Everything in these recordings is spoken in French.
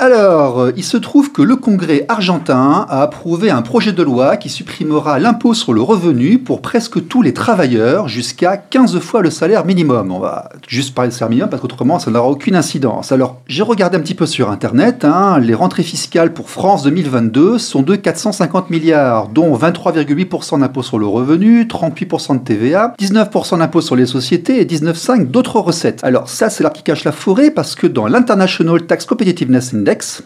Alors, euh, il se trouve que le Congrès argentin a approuvé un projet de loi qui supprimera l'impôt sur le revenu pour presque tous les travailleurs jusqu'à 15 fois le salaire minimum. On va juste parler de salaire minimum parce qu'autrement ça n'aura aucune incidence. Alors, j'ai regardé un petit peu sur Internet, hein, les rentrées fiscales pour France 2022 sont de 450 milliards, dont 23,8% d'impôt sur le revenu, 38% de TVA, 19% d'impôt sur les sociétés et 19,5% d'autres recettes. Alors ça, c'est l'arbre qui cache la forêt parce que dans l'International Tax Competitiveness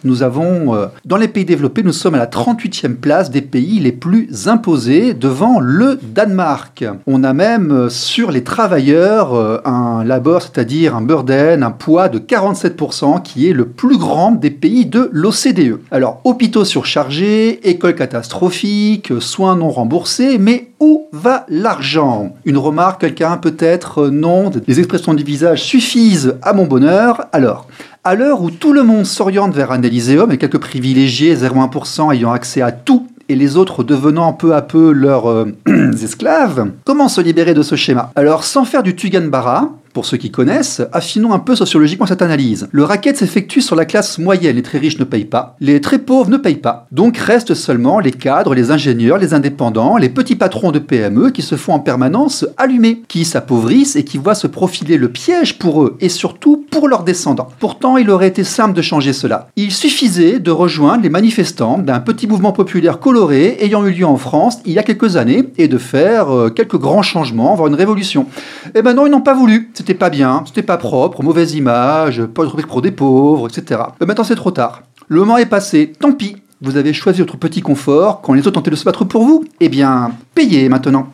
Nous avons, euh, dans les pays développés, nous sommes à la 38e place des pays les plus imposés devant le Danemark. On a même euh, sur les travailleurs euh, un labor, c'est-à-dire un burden, un poids de 47% qui est le plus grand des pays de l'OCDE. Alors, hôpitaux surchargés, écoles catastrophiques, soins non remboursés, mais où va l'argent? Une remarque, quelqu'un peut-être? Non, les expressions du visage suffisent à mon bonheur. Alors, à l'heure où tout le monde s'oriente vers un Élyséeum et quelques privilégiés, 0,1% ayant accès à tout et les autres devenant peu à peu leurs euh, esclaves, comment se libérer de ce schéma? Alors, sans faire du Tuganbara, pour ceux qui connaissent, affinons un peu sociologiquement cette analyse. Le racket s'effectue sur la classe moyenne. Les très riches ne payent pas, les très pauvres ne payent pas. Donc restent seulement les cadres, les ingénieurs, les indépendants, les petits patrons de PME qui se font en permanence allumer, qui s'appauvrissent et qui voient se profiler le piège pour eux et surtout pour leurs descendants. Pourtant, il aurait été simple de changer cela. Il suffisait de rejoindre les manifestants d'un petit mouvement populaire coloré ayant eu lieu en France il y a quelques années et de faire euh, quelques grands changements, voire une révolution. Et ben non, ils n'ont pas voulu c'était pas bien, c'était pas propre, mauvaise image, pas de pour des pauvres, etc. Mais maintenant c'est trop tard. Le moment est passé, tant pis. Vous avez choisi votre petit confort quand les autres tentaient de se battre pour vous. Eh bien, payez maintenant.